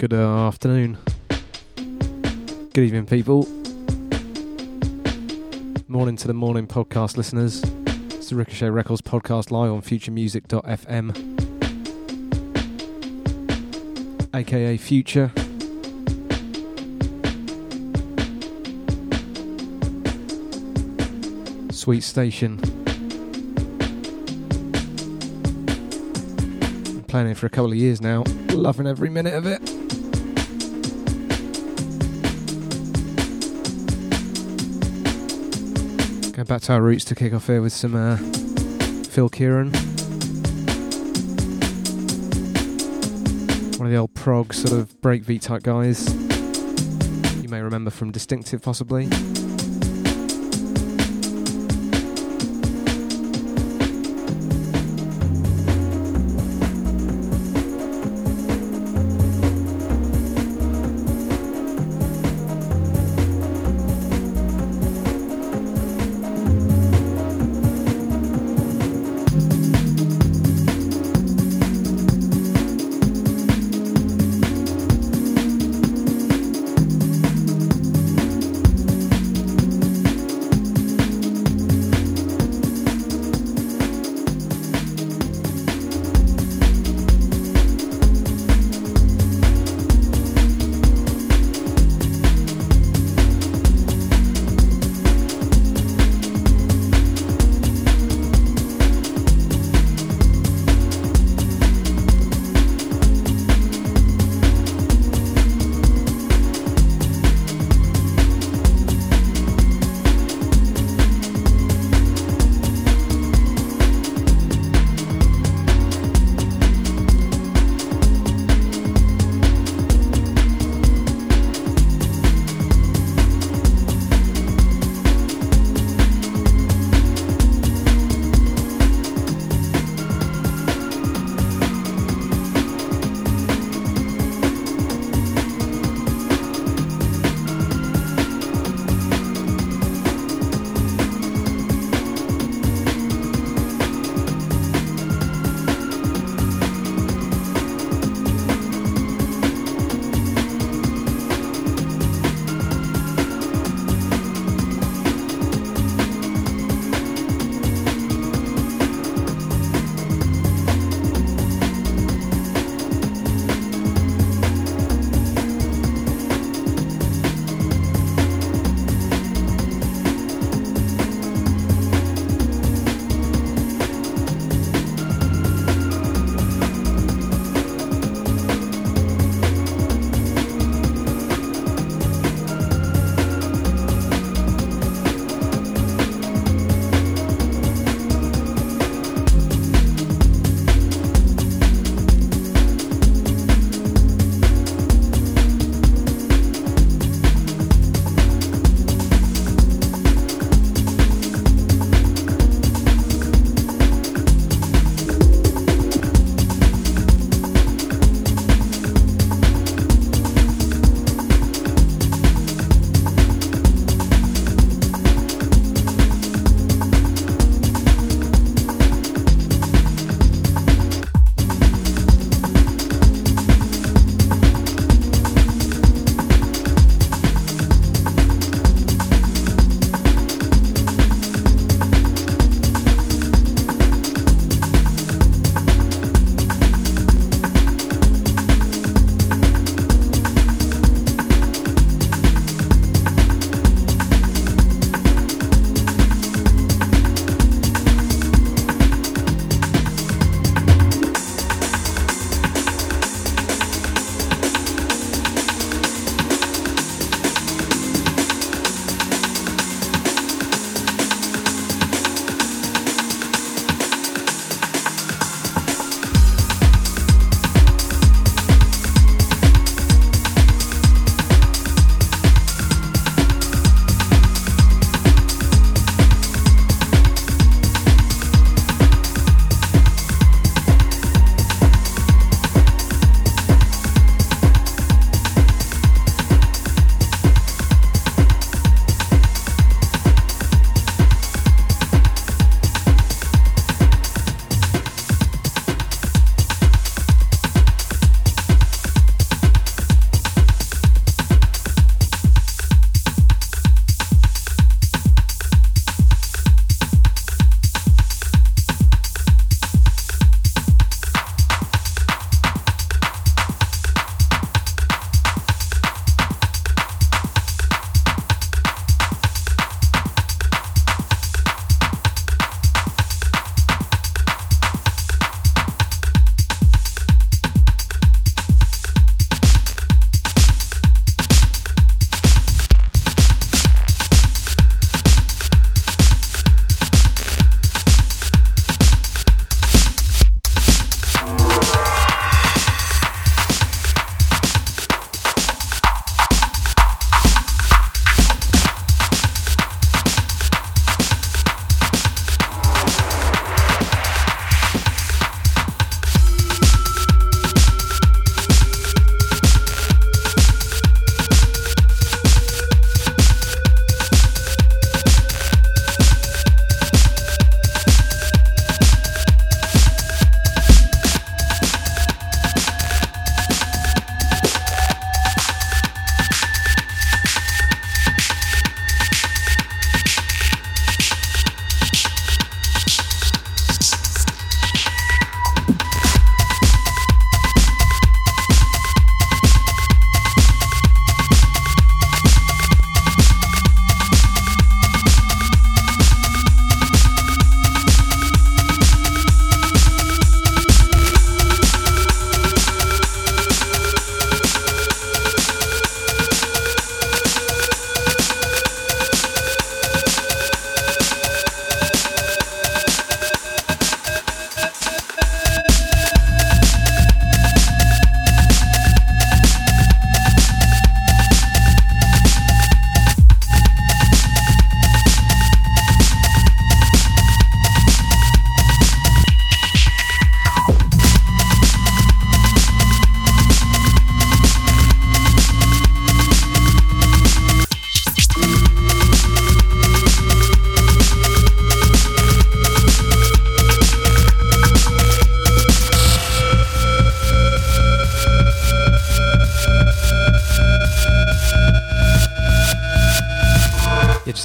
Good uh, afternoon. Good evening, people. Morning to the morning podcast listeners. It's the Ricochet Records podcast live on futuremusic.fm, aka Future. Sweet Station. It for a couple of years now, loving every minute of it. Back to our roots to kick off here with some uh, Phil Kieran. One of the old prog sort of breakbeat type guys. You may remember from Distinctive, possibly.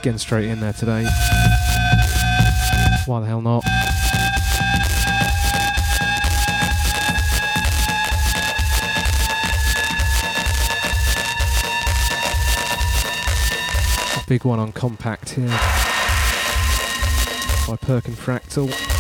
Getting straight in there today. Why the hell not? A big one on Compact here by Perkin Fractal.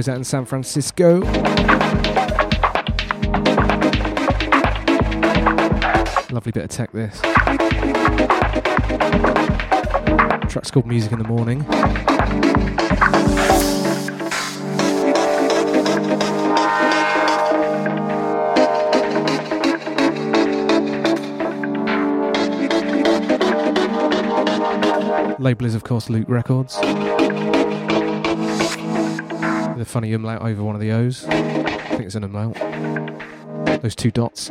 Boys out in San Francisco. Lovely bit of tech this. Track's called Music in the Morning. Label is, of course, Luke Records. Funny umlaut over one of the O's. I think it's an umlaut. Those two dots.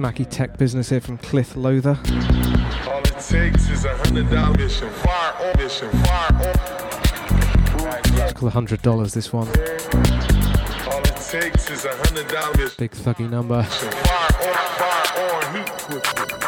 Smacky tech business here from Cliff Lother. All it takes is a hundred dollar mission. Fire on mission. Fire. It's called hundred dollars. This one, All it takes is a hundred dollar mission. big thuggy number. Fire on. Fire on. Heat twisted.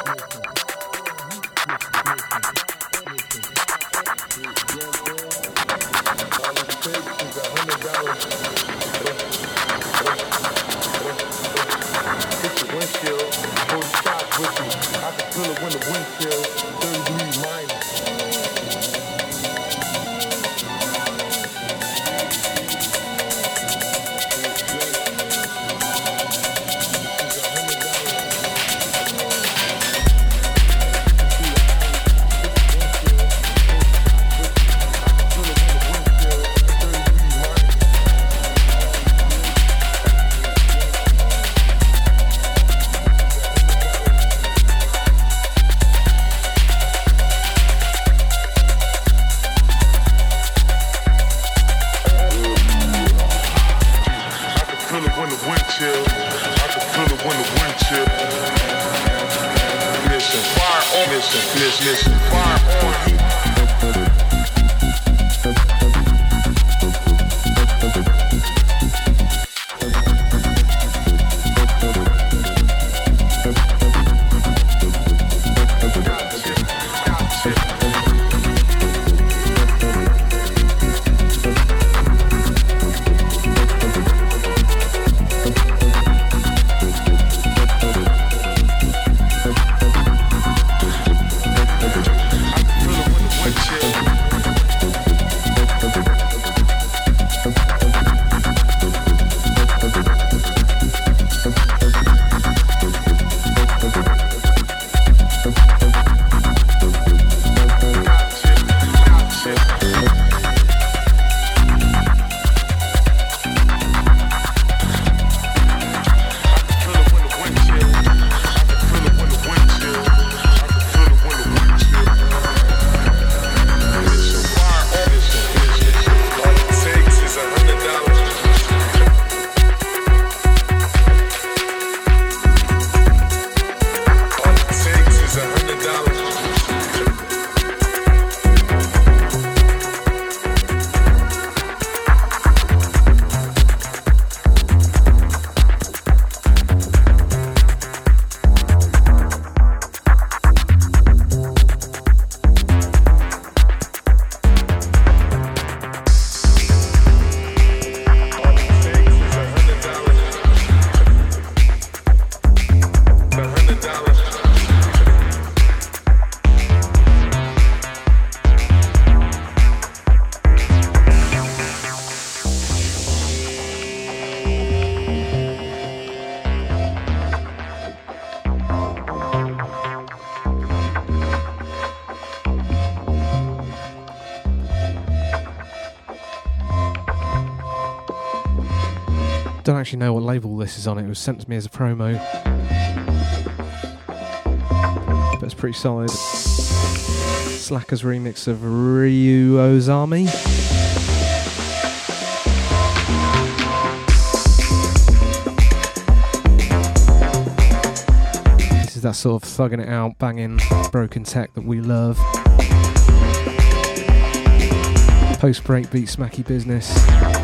Actually know what label this is on. It was sent to me as a promo, but it's pretty solid. Slacker's remix of Ryu Ozami. This is that sort of thugging it out, banging broken tech that we love. Post breakbeat smacky business.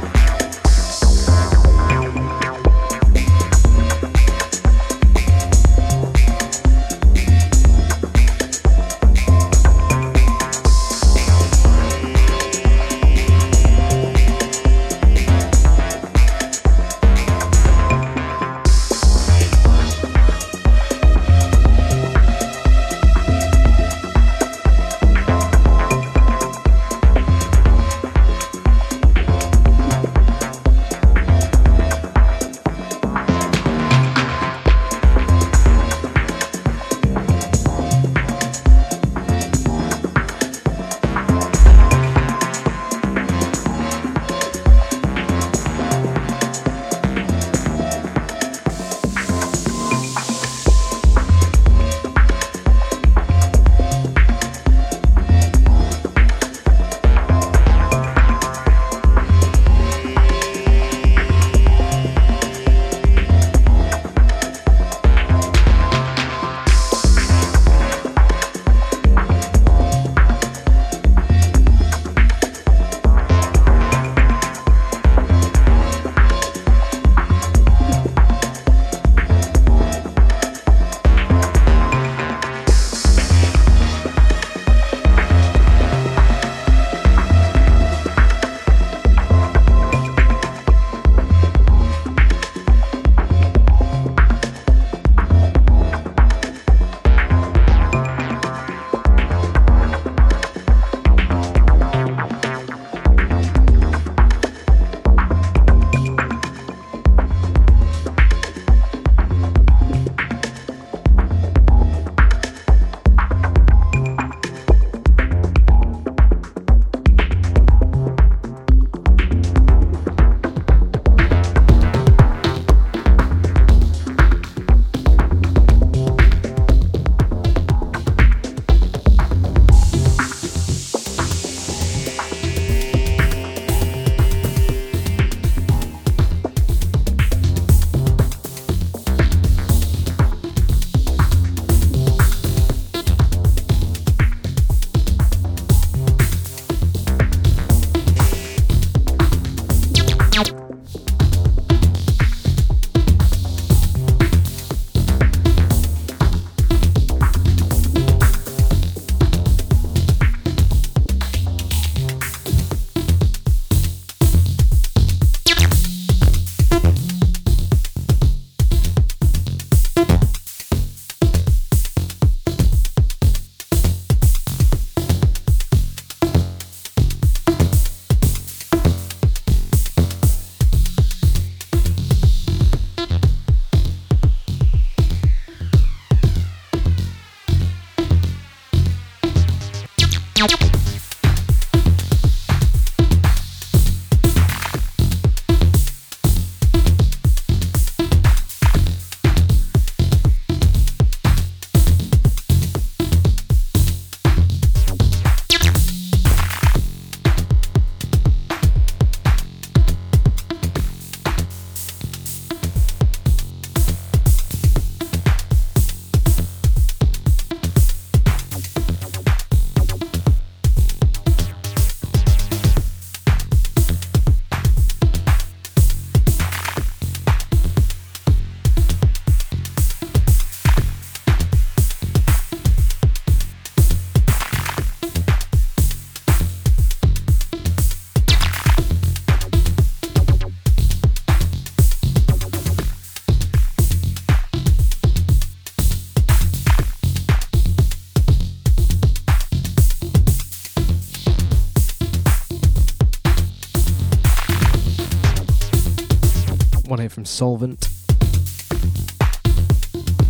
Solvent.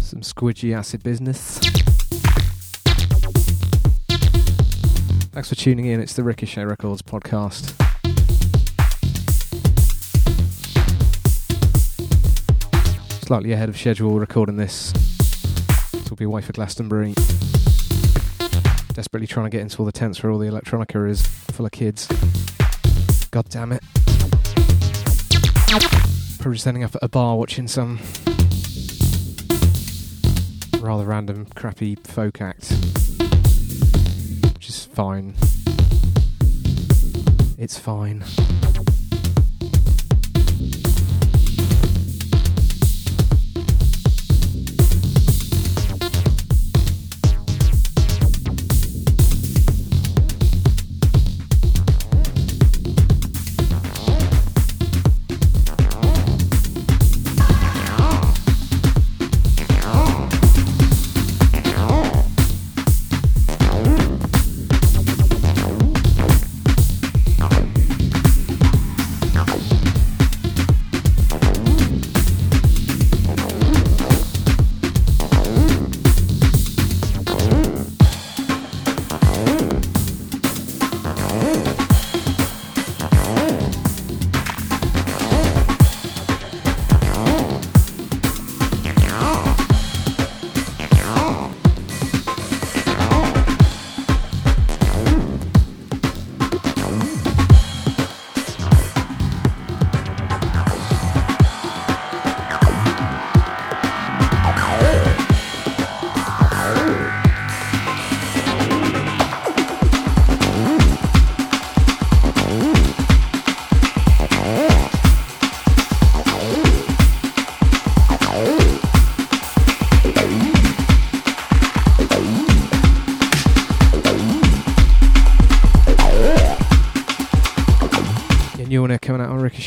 Some squidgy acid business. Thanks for tuning in. It's the Ricochet Records podcast. Slightly ahead of schedule recording this. This will be away for Glastonbury. Desperately trying to get into all the tents where all the electronica is, full of kids. God damn it. Probably standing up at a bar watching some rather random, crappy folk act. Which is fine. It's fine.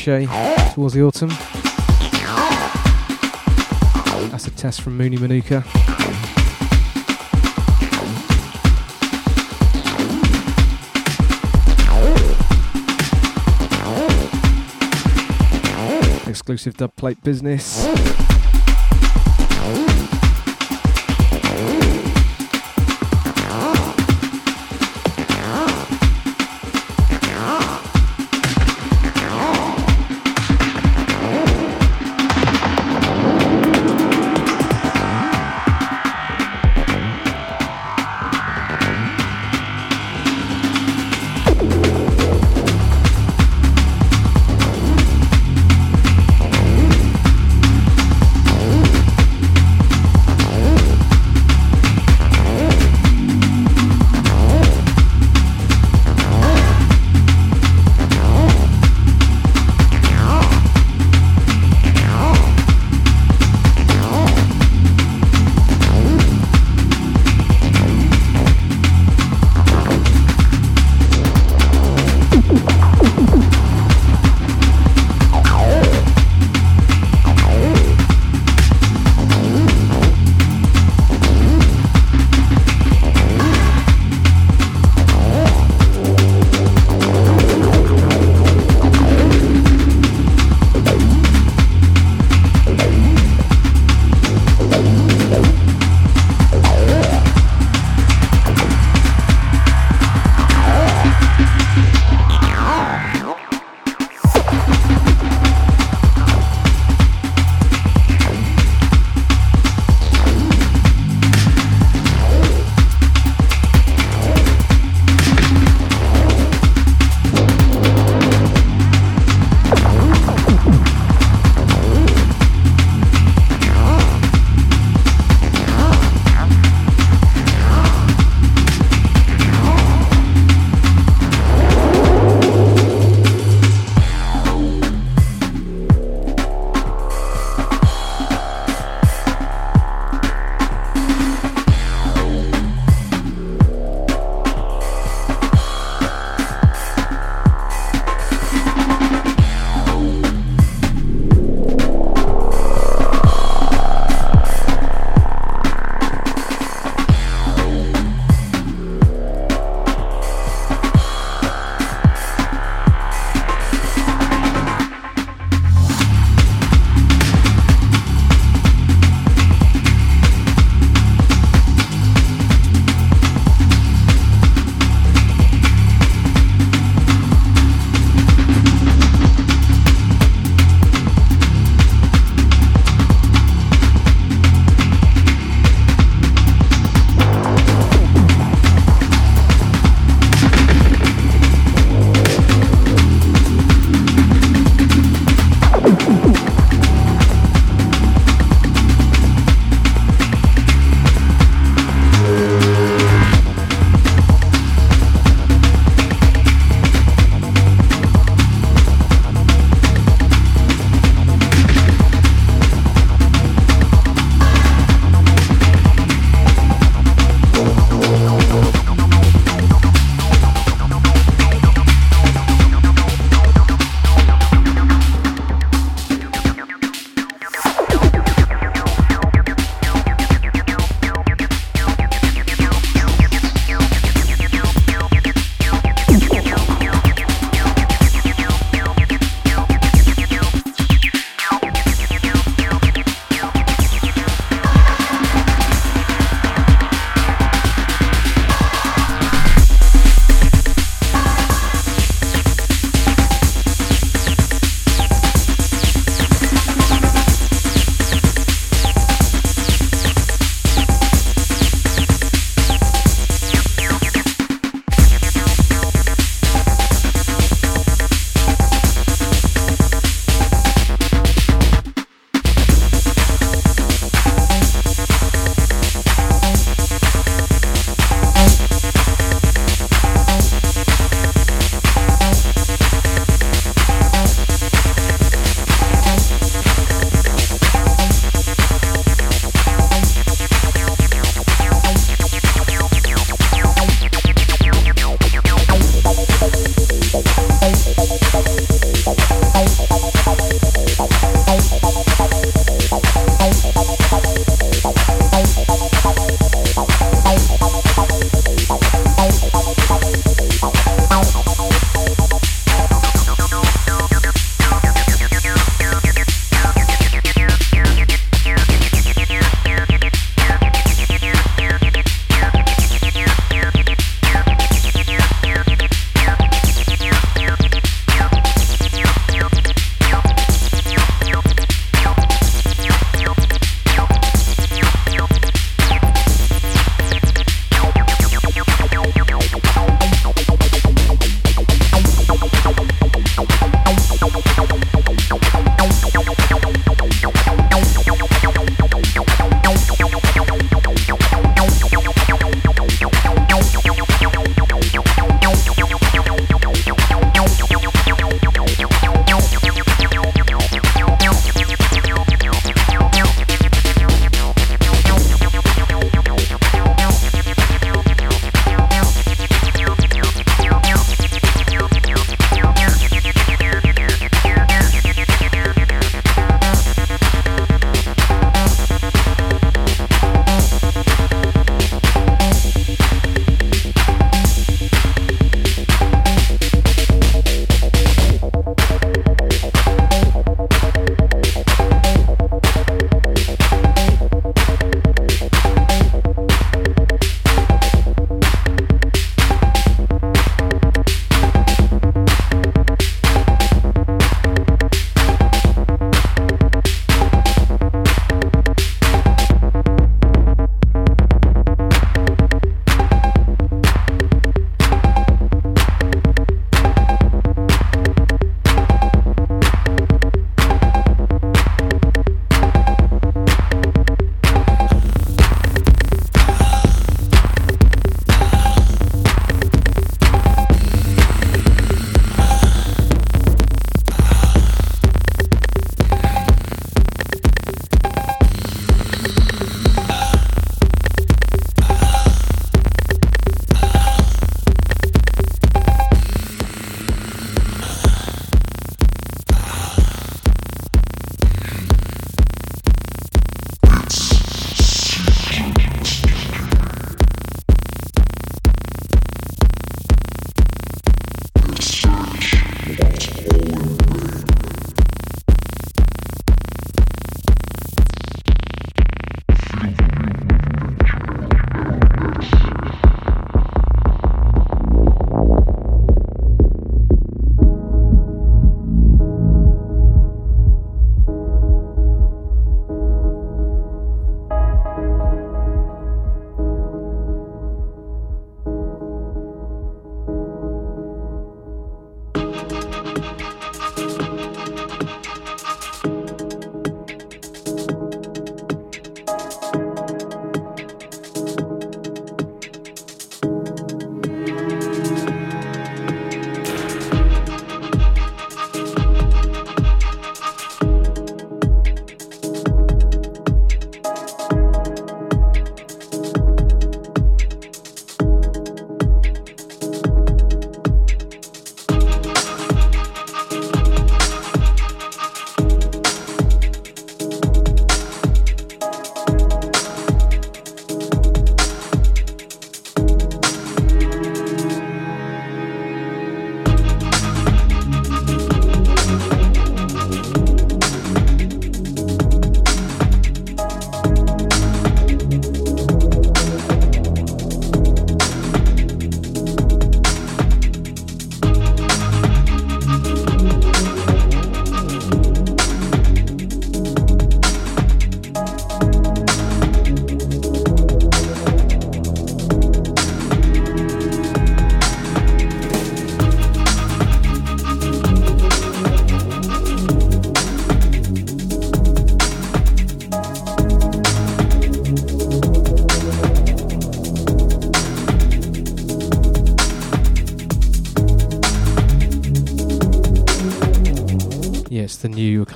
Ricochet towards the autumn. That's a test from Mooney Manuka. Exclusive dub plate business.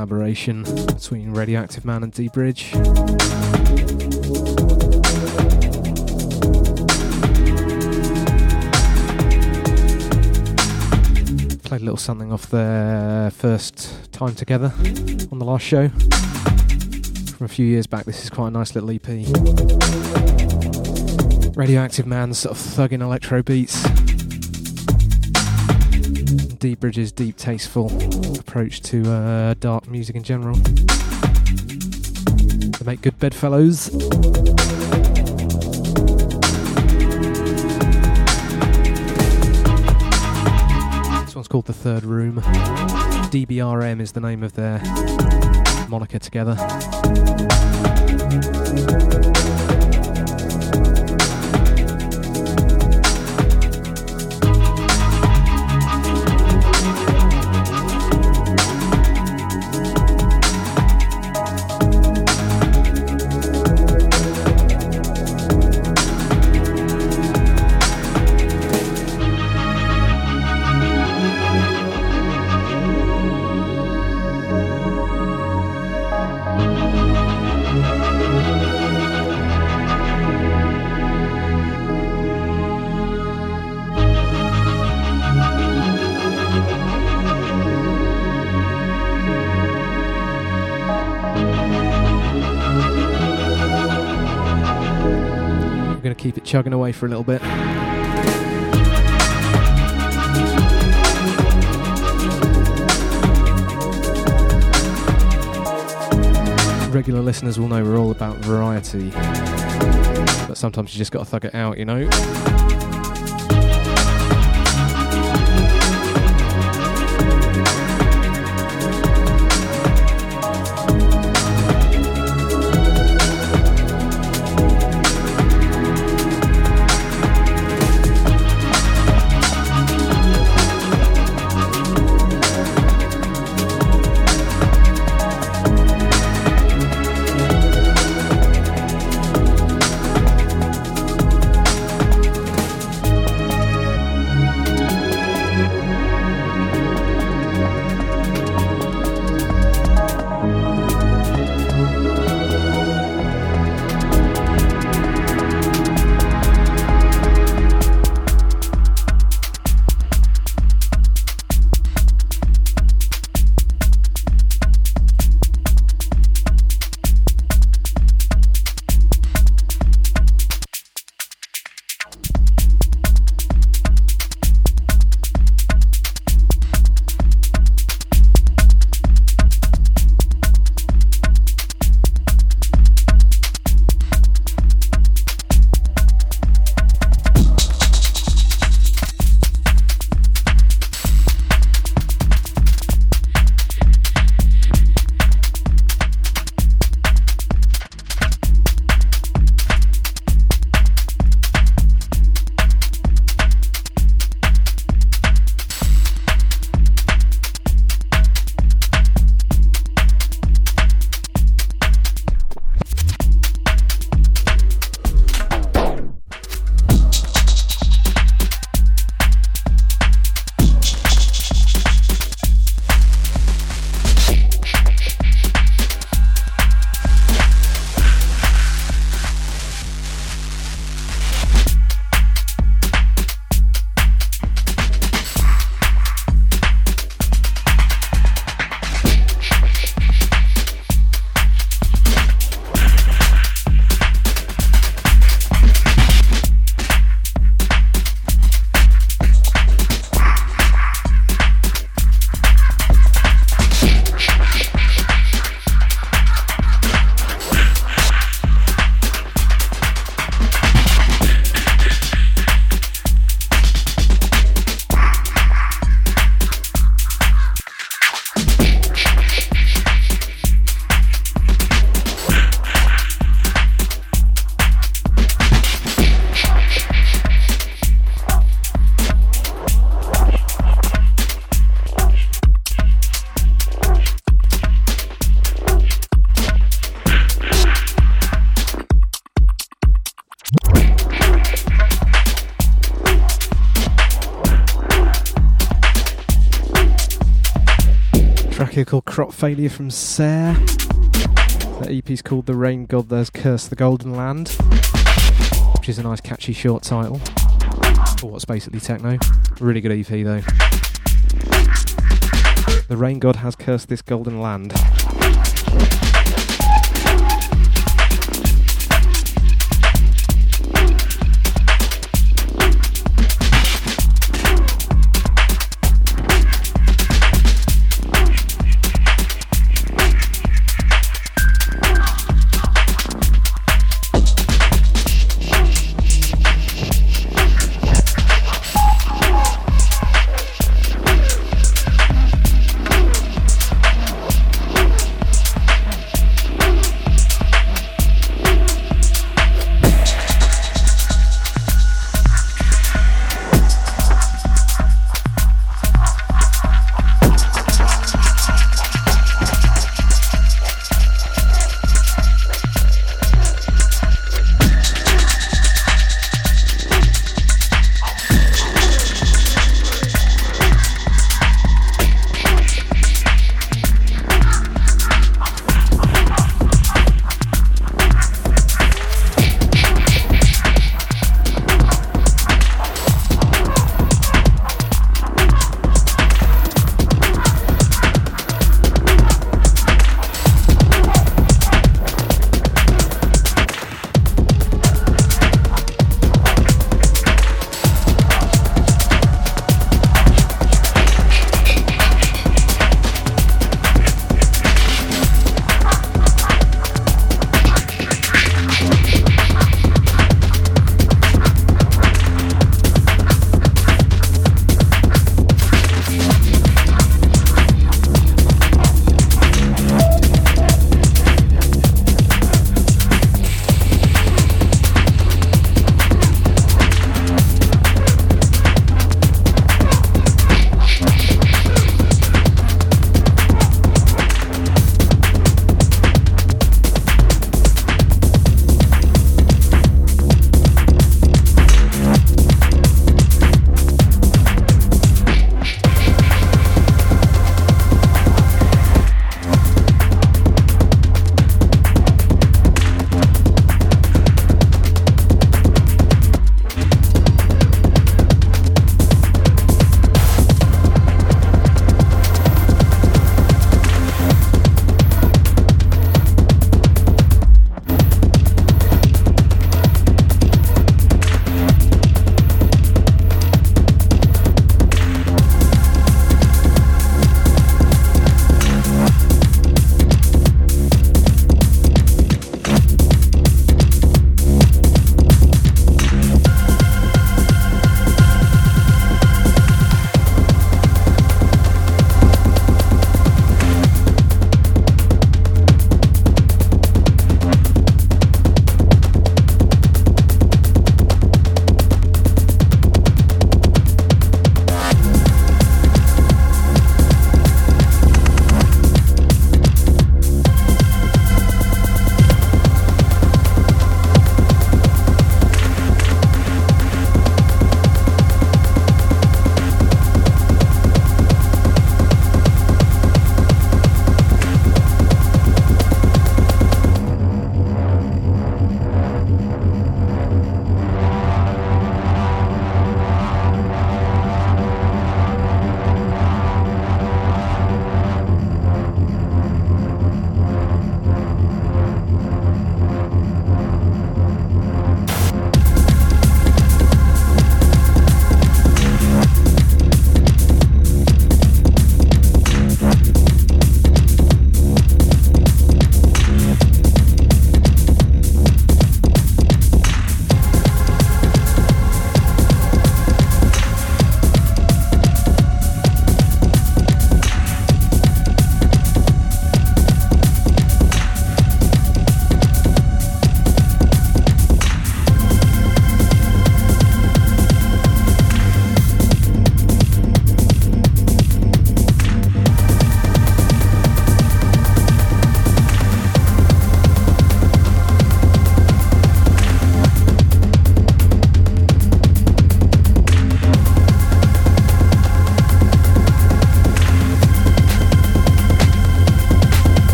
Collaboration between Radioactive Man and dBridge. Played a little something off their first time together on the last show from a few years back. This is quite a nice little EP. Radioactive Man's sort of thugging electro beats. dBridge's deep, tasteful approach to uh, dark music in general. They make good bedfellows. This one's called The Third Room. DBRM is the name of their moniker together. Chugging away for a little bit. Regular listeners will know we're all about variety, but sometimes you just got to thug it out, you know? Crop Failure from Sare. That EP's called The Rain God There's Curse the Golden Land, which is a nice catchy short title for what's basically techno. Really good EP though. The Rain God has cursed this golden land.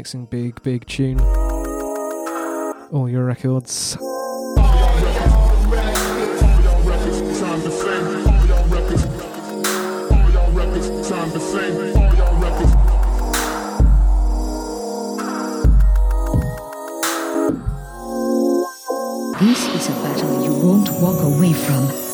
remixing big, big tune. All your records. This is a battle you won't walk away from.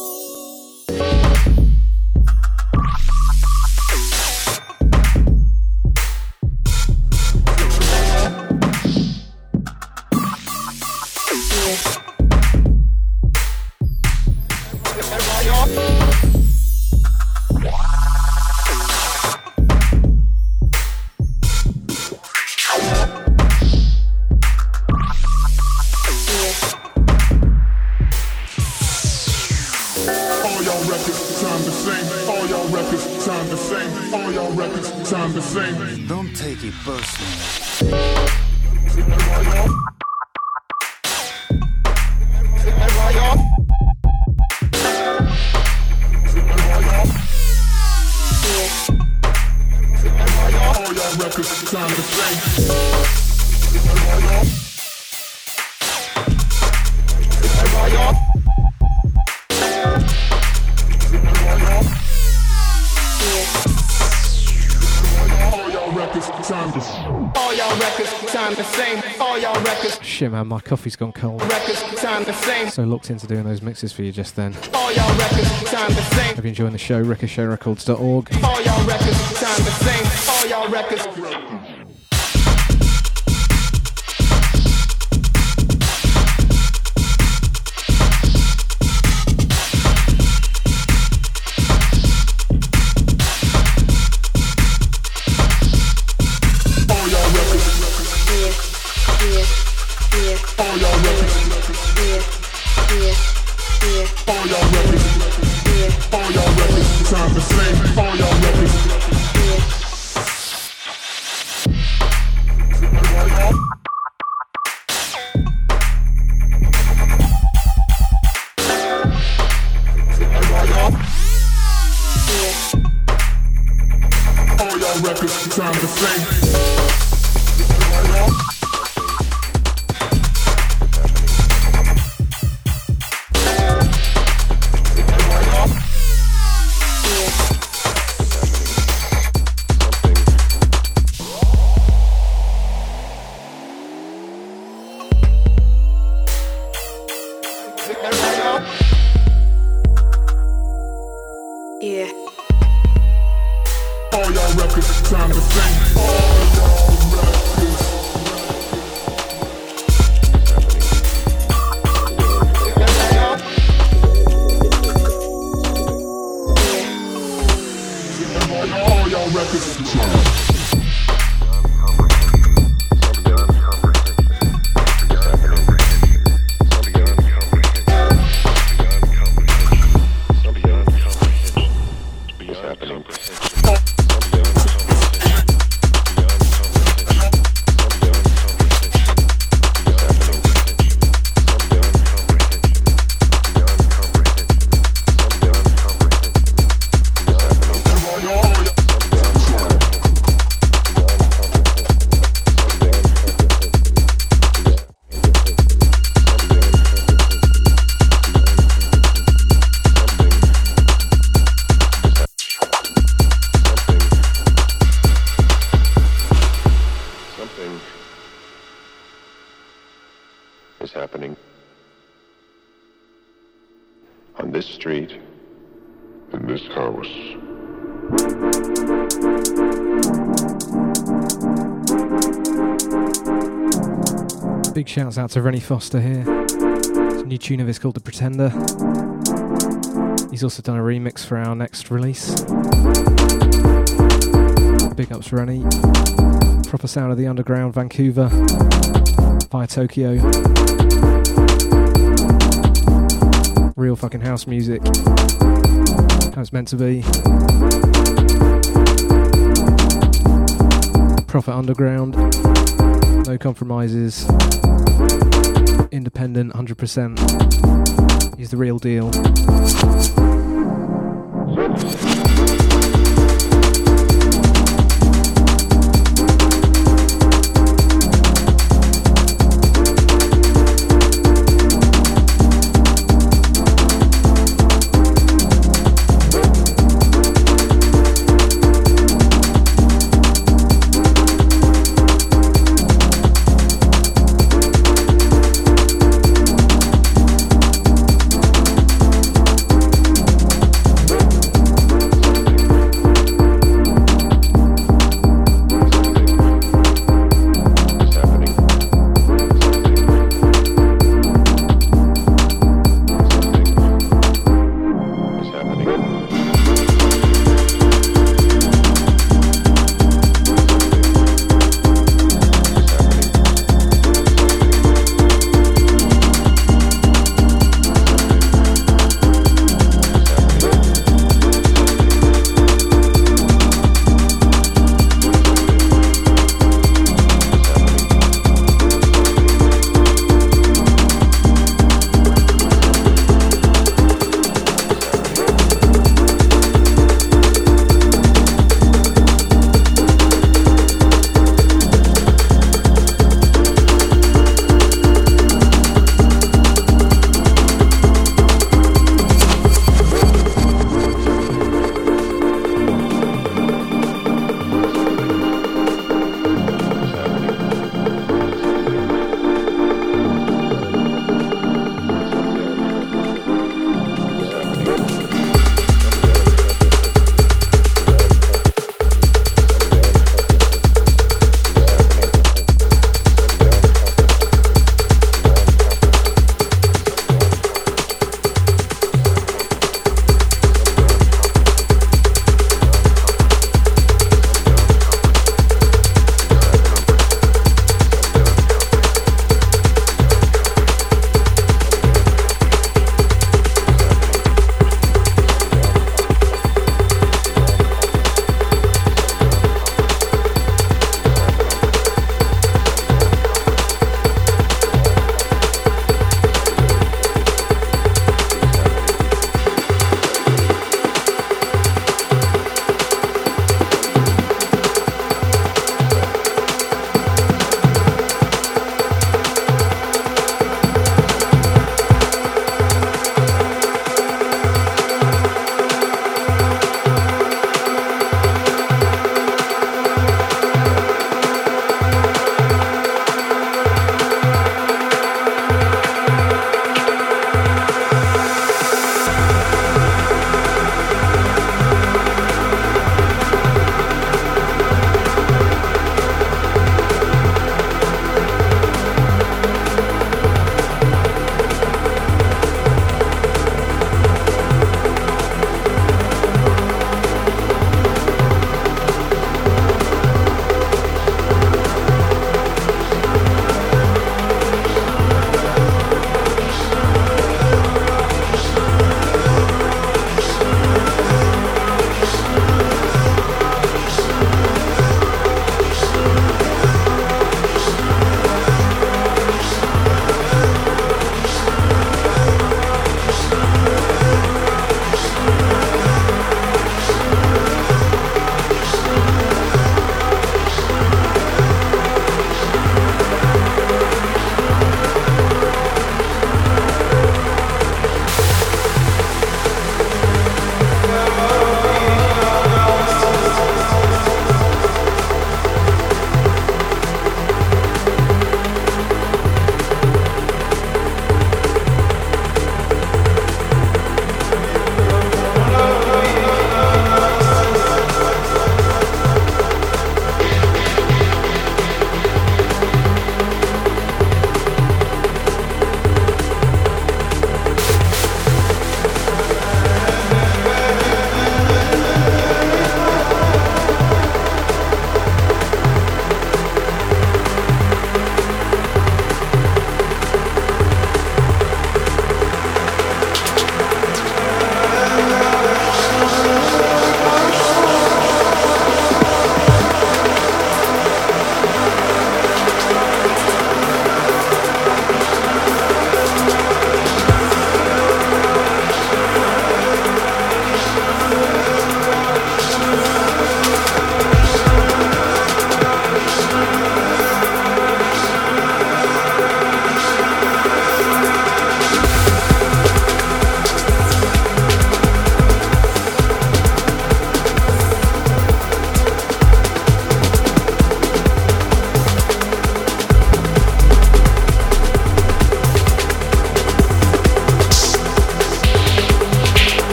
man, my coffee's gone cold. So locked into doing those mixes for you just then. Hope you're enjoying the show, ricochetrecords.org. shouts out to Rennie Foster here. It's a new tune of his called The Pretender. He's also done a remix for our next release. Big ups, Rennie. Proper sound of the underground, Vancouver, via Tokyo. Real fucking house music. How it's meant to be. Proper underground. No compromises. Independent, 100%. He's the real deal.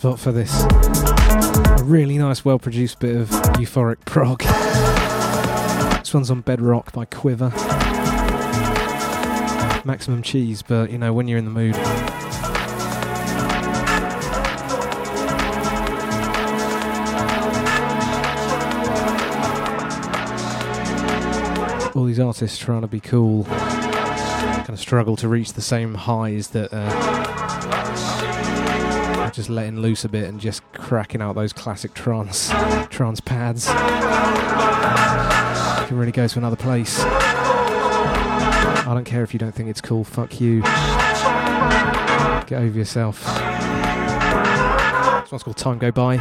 Spot for this. A really nice, well produced bit of euphoric prog. This one's on Bedrock by Quivver. Maximum cheese, but you know, when you're in the mood. All these artists trying to be cool kind of struggle to reach the same highs that uh, just letting loose a bit and just cracking out those classic trance trance pads. You can really go to another place. I don't care if you don't think it's cool. Fuck you. Get over yourself. This one's called Time Go By.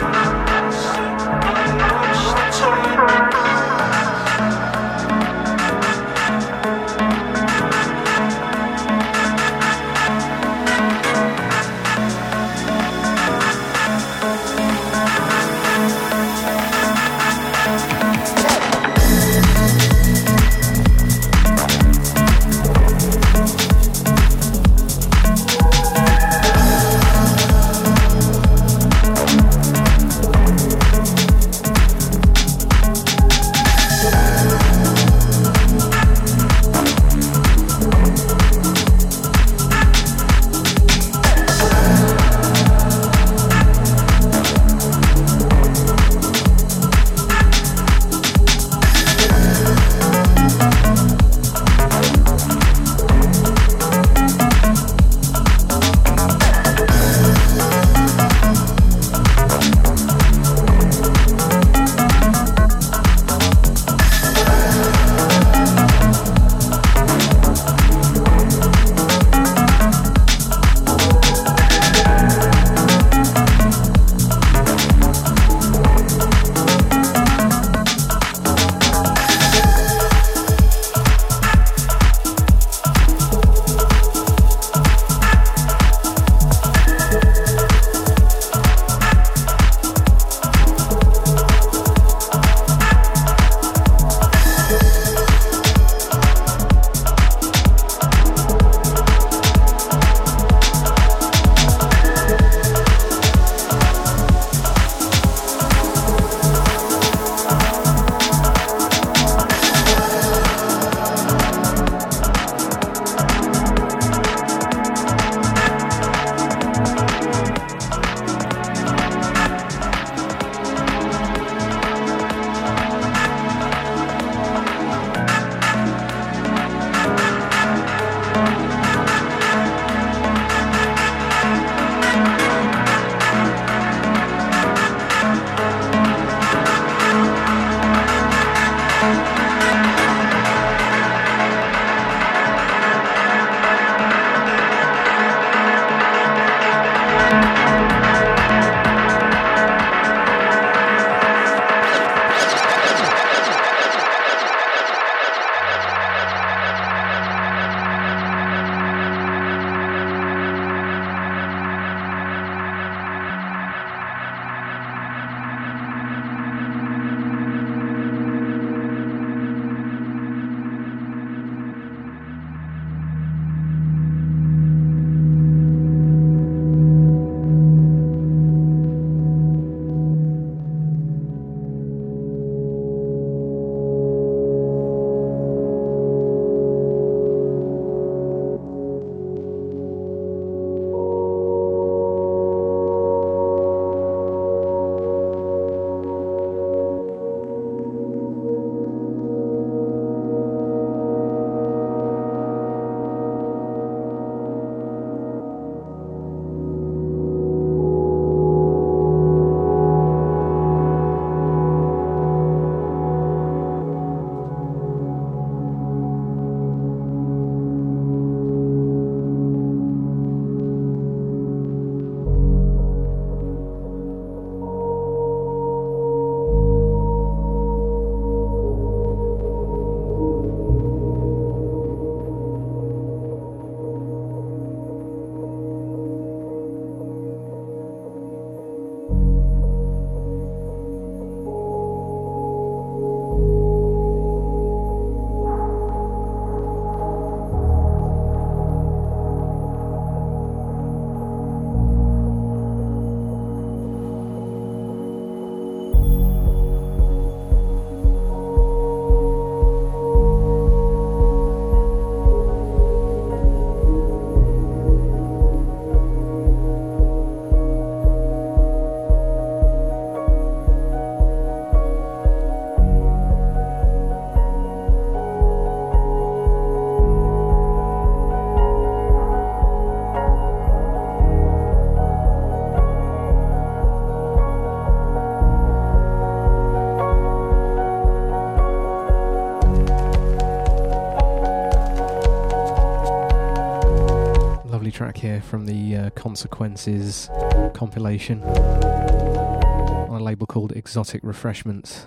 Consequences compilation on a label called Exotic Refreshments.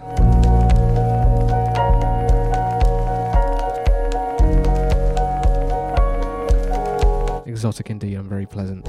Exotic indeed, and very pleasant.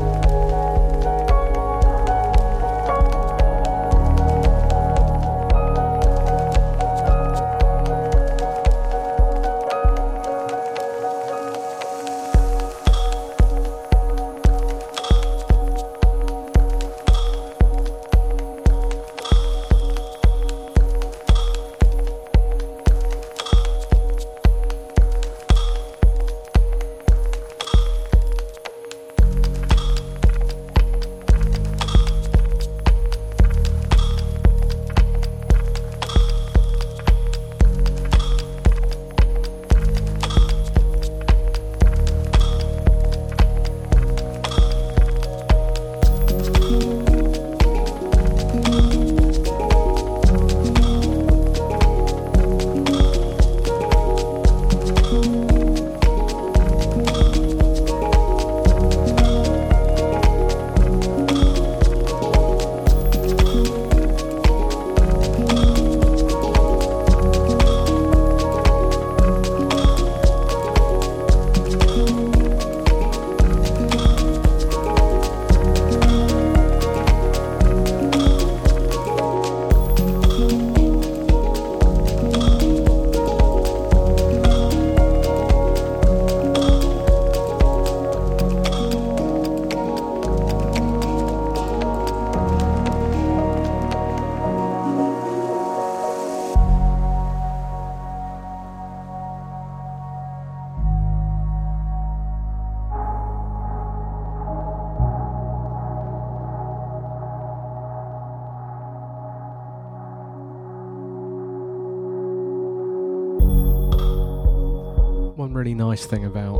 Nice thing about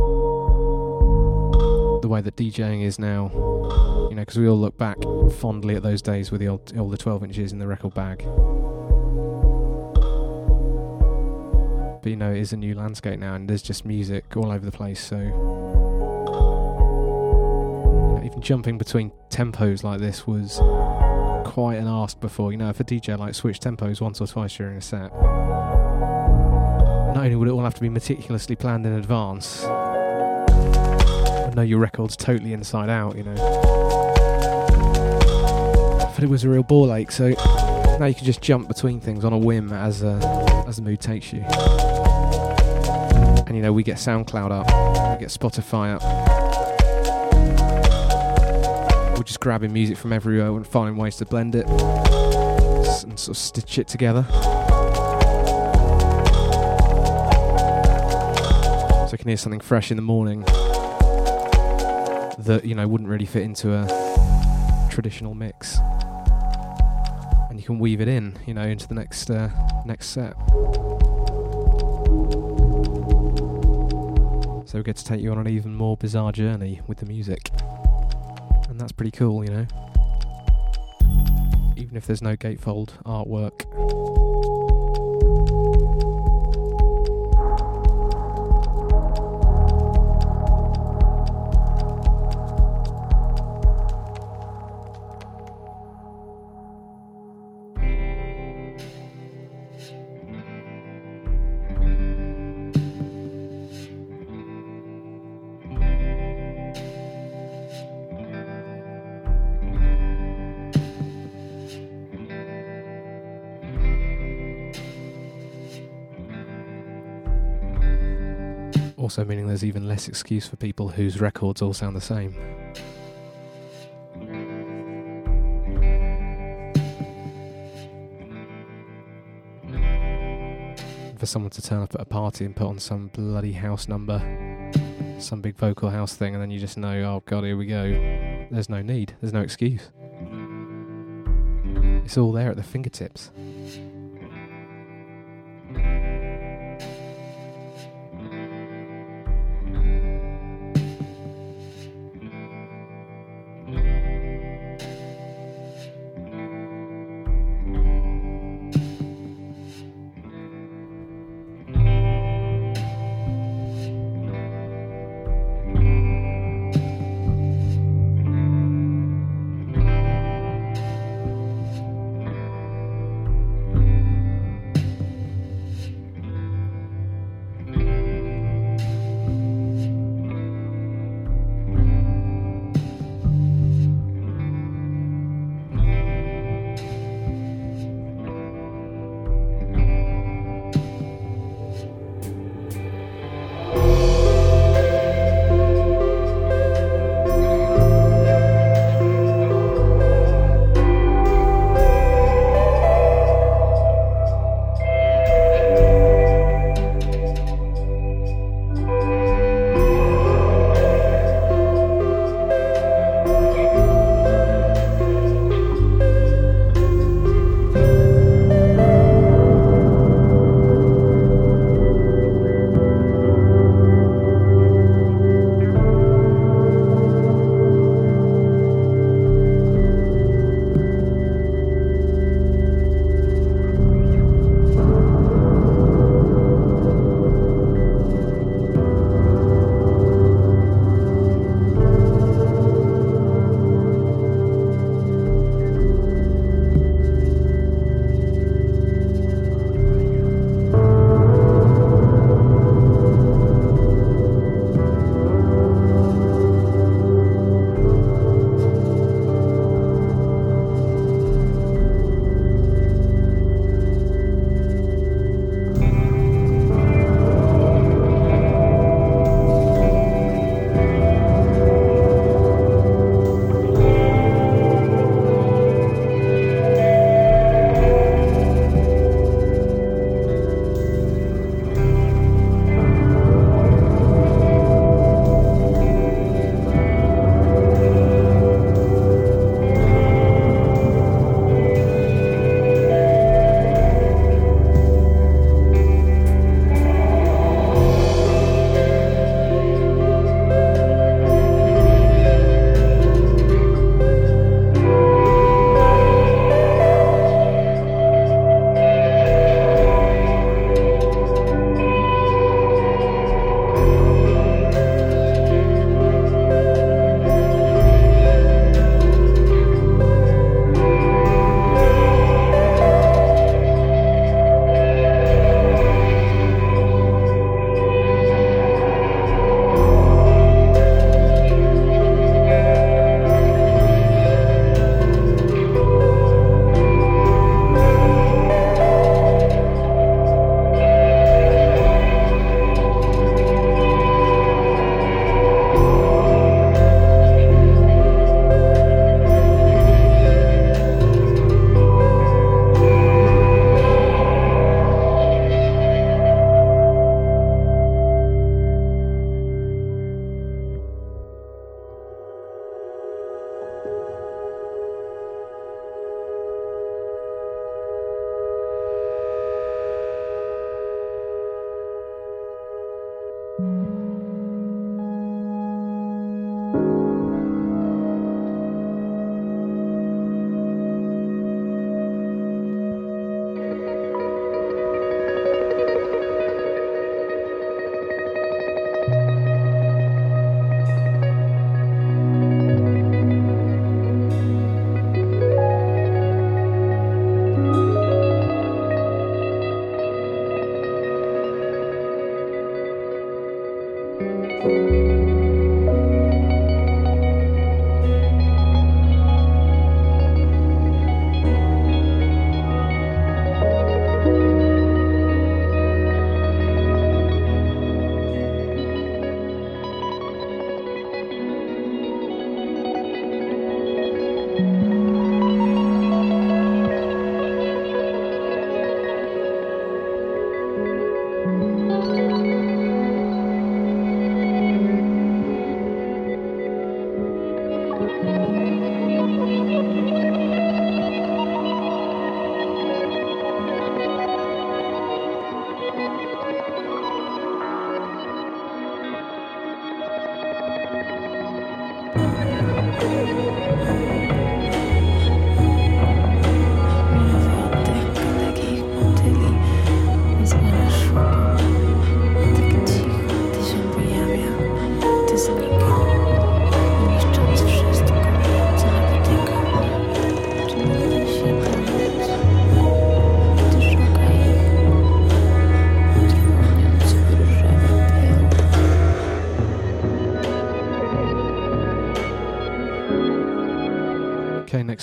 the way that DJing is now, you know, because we all look back fondly at those days with the old, all the 12 inches in the record bag. But you know, it is a new landscape now, and there's just music all over the place. So you know, even jumping between tempos like this was quite an ask before. You know, if a DJ like switched tempos once or twice during a set, only would it all have to be meticulously planned in advance, but know your records totally inside out. You know, but it was a real ball ache. So now you can just jump between things on a whim as uh, as the mood takes you. And you know, we get SoundCloud up, we get Spotify up. We're just grabbing music from everywhere and finding ways to blend it and sort of stitch it together. Can hear something fresh in the morning that you know wouldn't really fit into a traditional mix, and you can weave it in, you know, into the next uh, next set. So we get to take you on an even more bizarre journey with the music, and that's pretty cool, you know. Even if there's no gatefold artwork. Also, meaning there's even less excuse for people whose records all sound the same. For someone to turn up at a party and put on some bloody house number, some big vocal house thing, and then you just know, oh god, here we go. There's no need, there's no excuse. It's all there at the fingertips.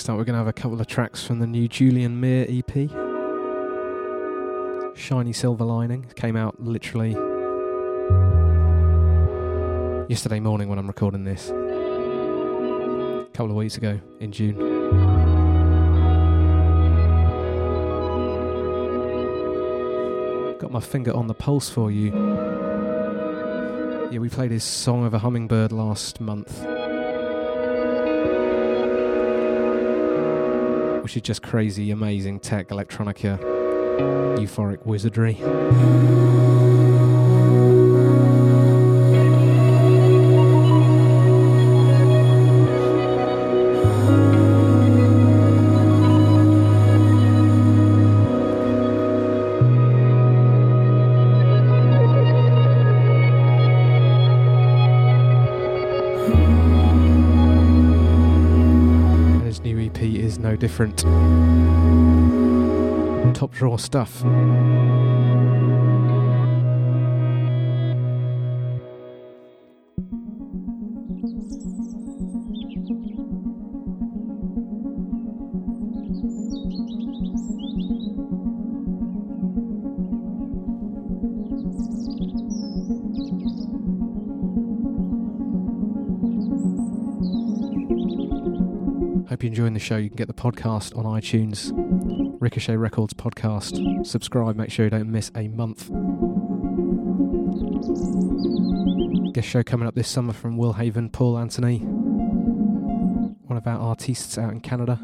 Next up we're going to have a couple of tracks from the new Julian Meir EP. Shiny Silver Lining came out literally yesterday morning when I'm recording this. A couple of weeks ago in June. Got my finger on the pulse for you. Yeah, we played his Song of a Hummingbird last month. Which is just crazy, amazing tech, electronica, euphoric wizardry. Different. Top drawer stuff. Enjoying the show. You can get the podcast on iTunes, Ricochet Records podcast. Subscribe, make sure you don't miss a month. Guest show coming up this summer from Will Haven, Paul Anthony, one of our artists out in Canada.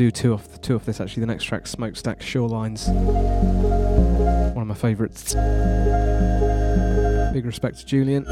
Do two off two of this actually. The next track, Smokestack Shorelines. One of my favourites. Big respect to Julian.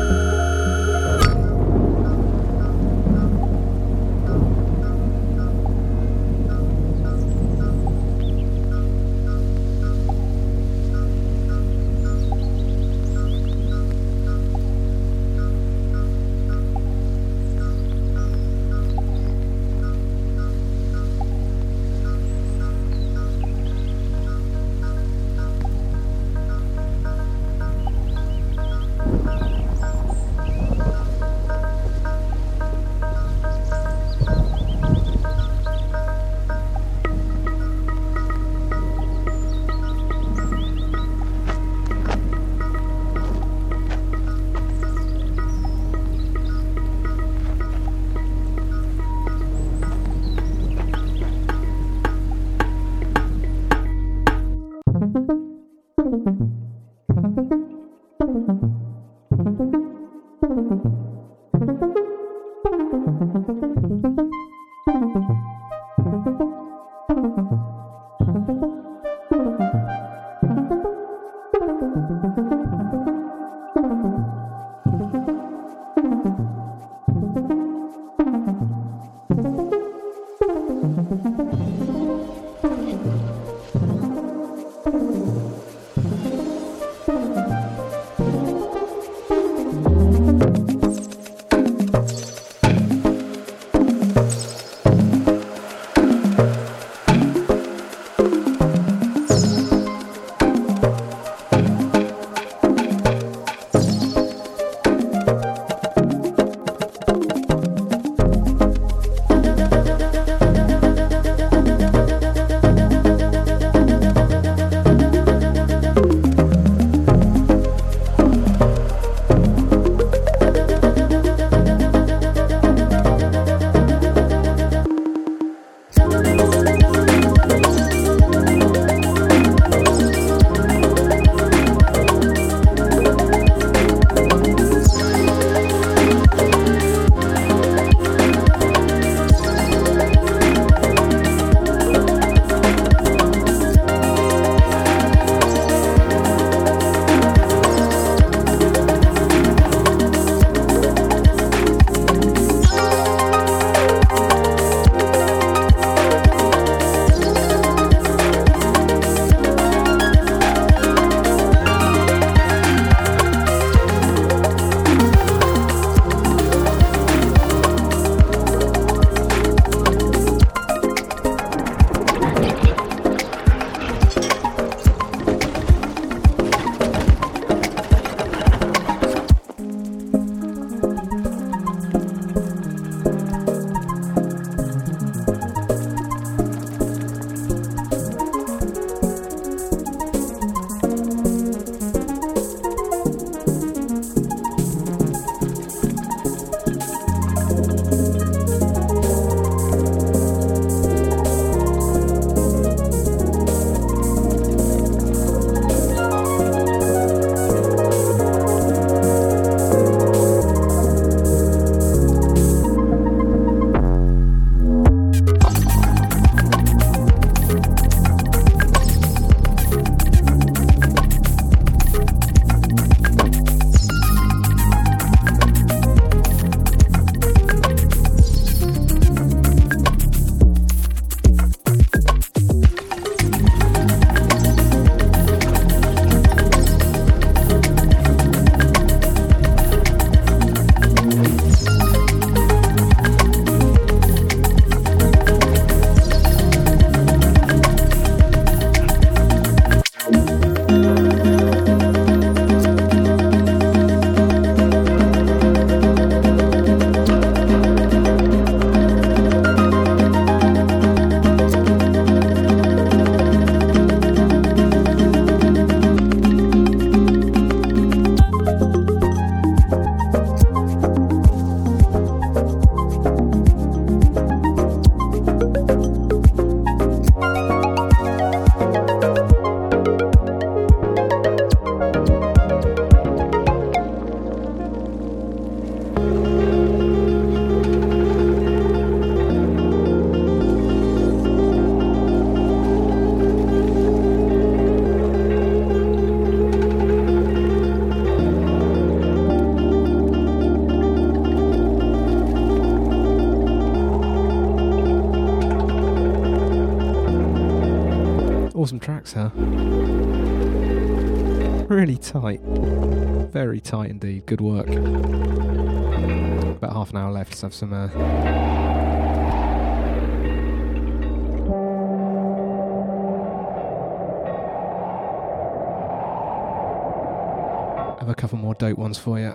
Awesome tracks, huh? Really tight. Very tight indeed. Good work. About half an hour left. Let's have some. Uh, have a couple more dope ones for you.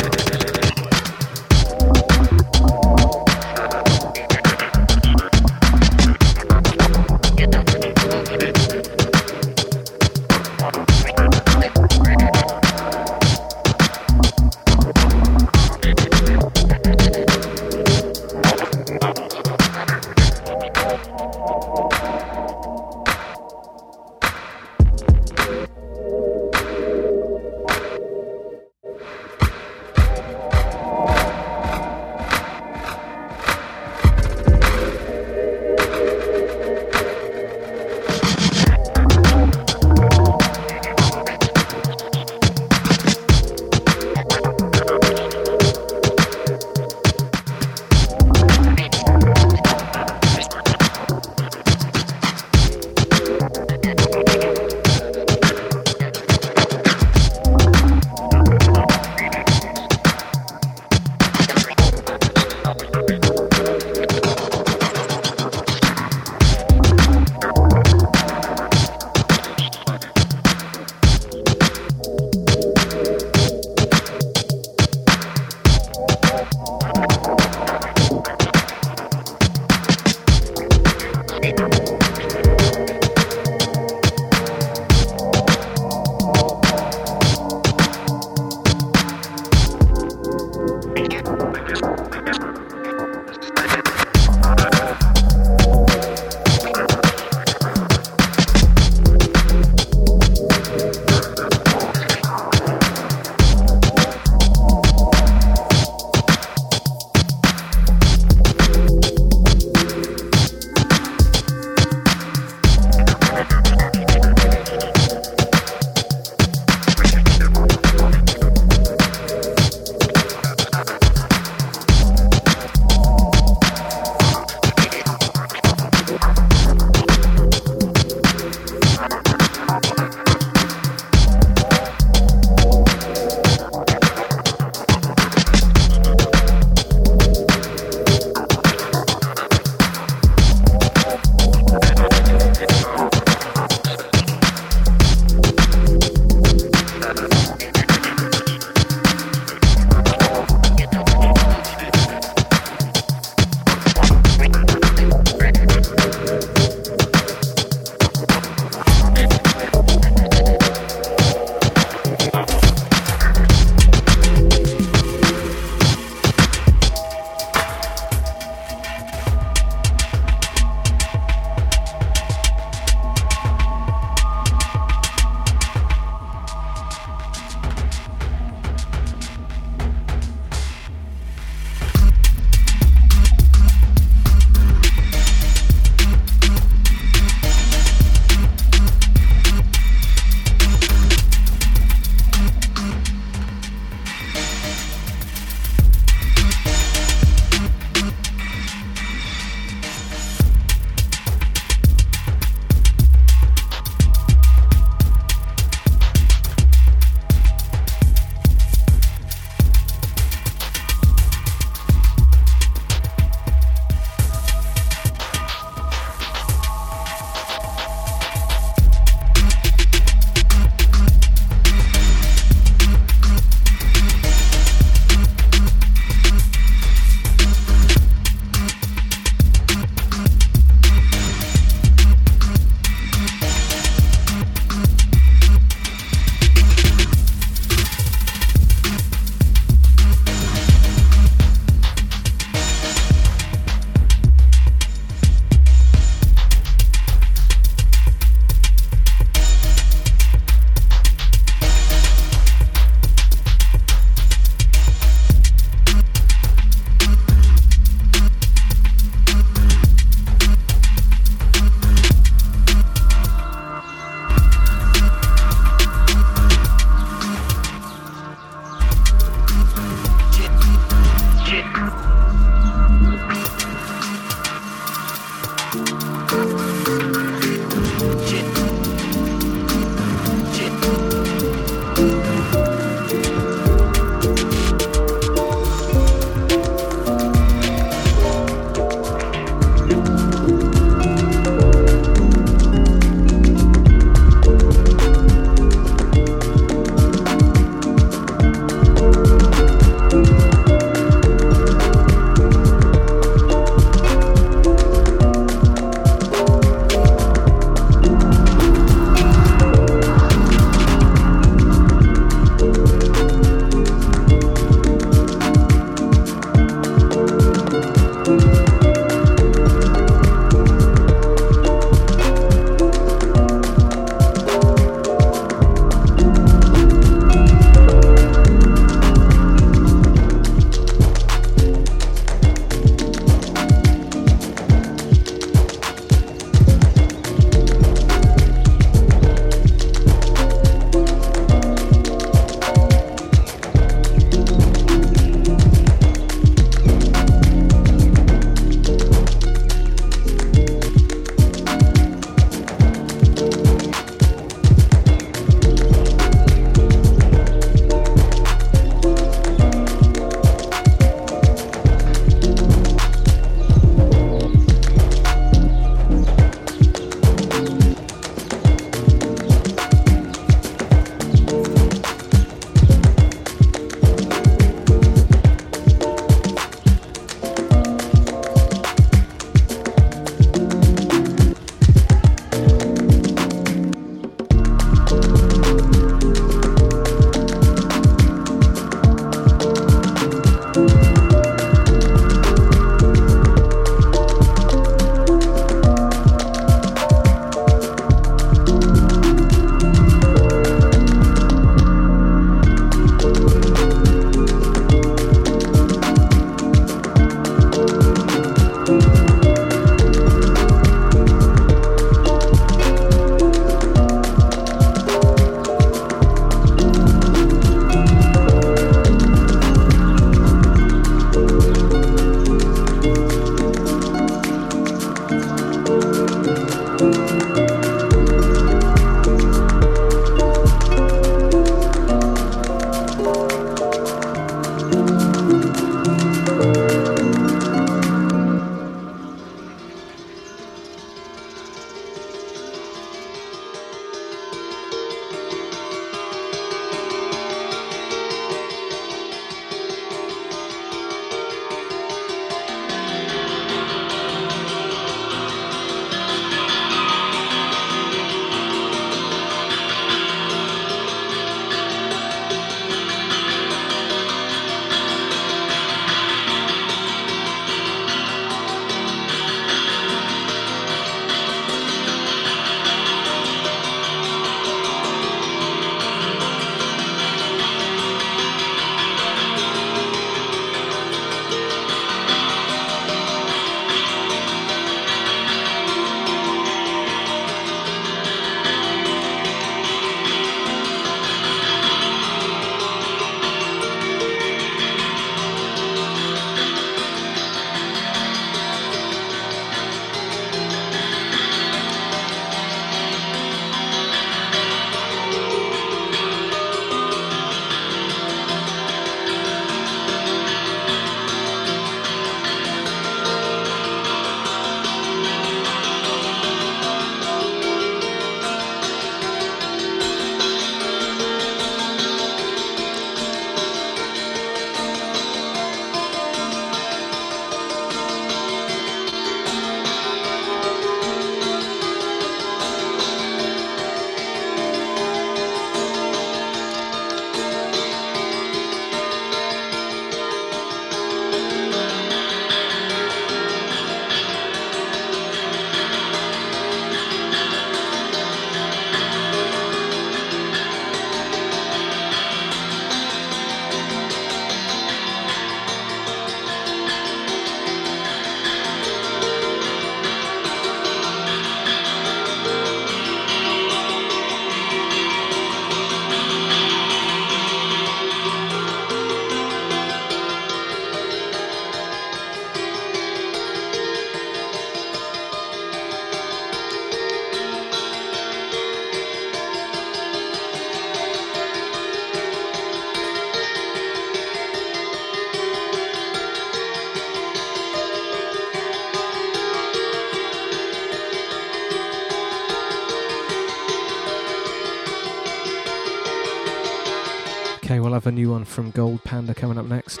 Okay, we'll have a new one from Gold Panda coming up next.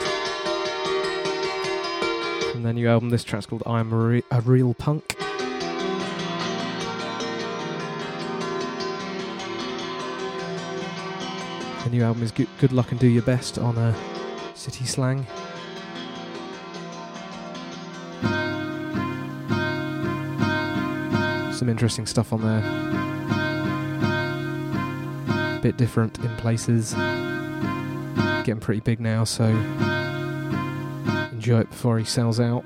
From their new album, this track's called I'm a, Re- a Real Punk. The new album is Good, Good Luck and Do Your Best on a city slang. Some interesting stuff on there. Bit different in places. Getting pretty big now, so enjoy it before he sells out.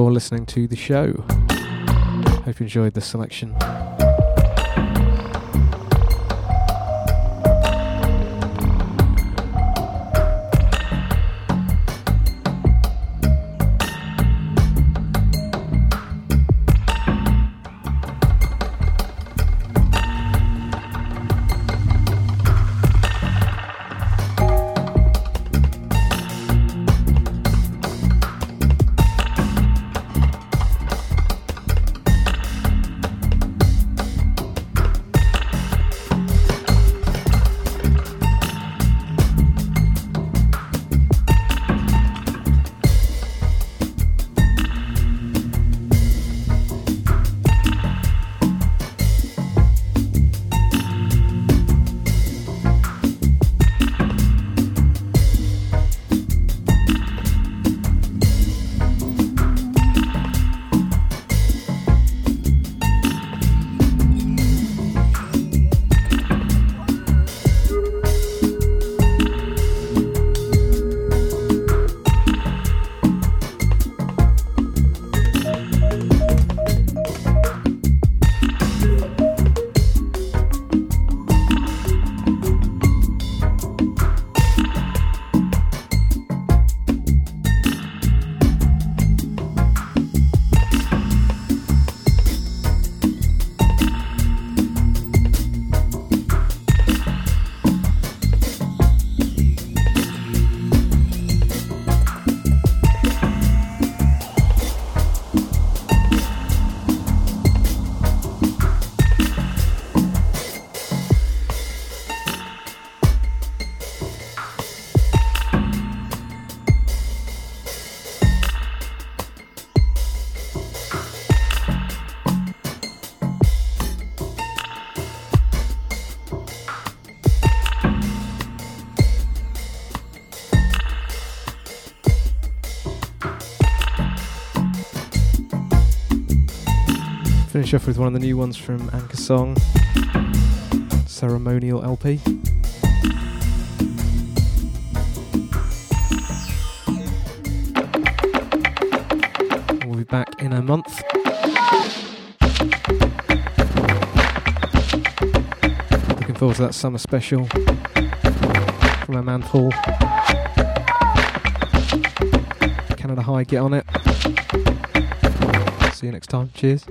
For listening to the show. Hope you enjoyed the selection. Finish off with one of the new ones from Anchorsong, Ceremonial LP. We'll be back in a month. Looking forward to that summer special from our man Paul. Canada High, get on it. See you next time. Cheers.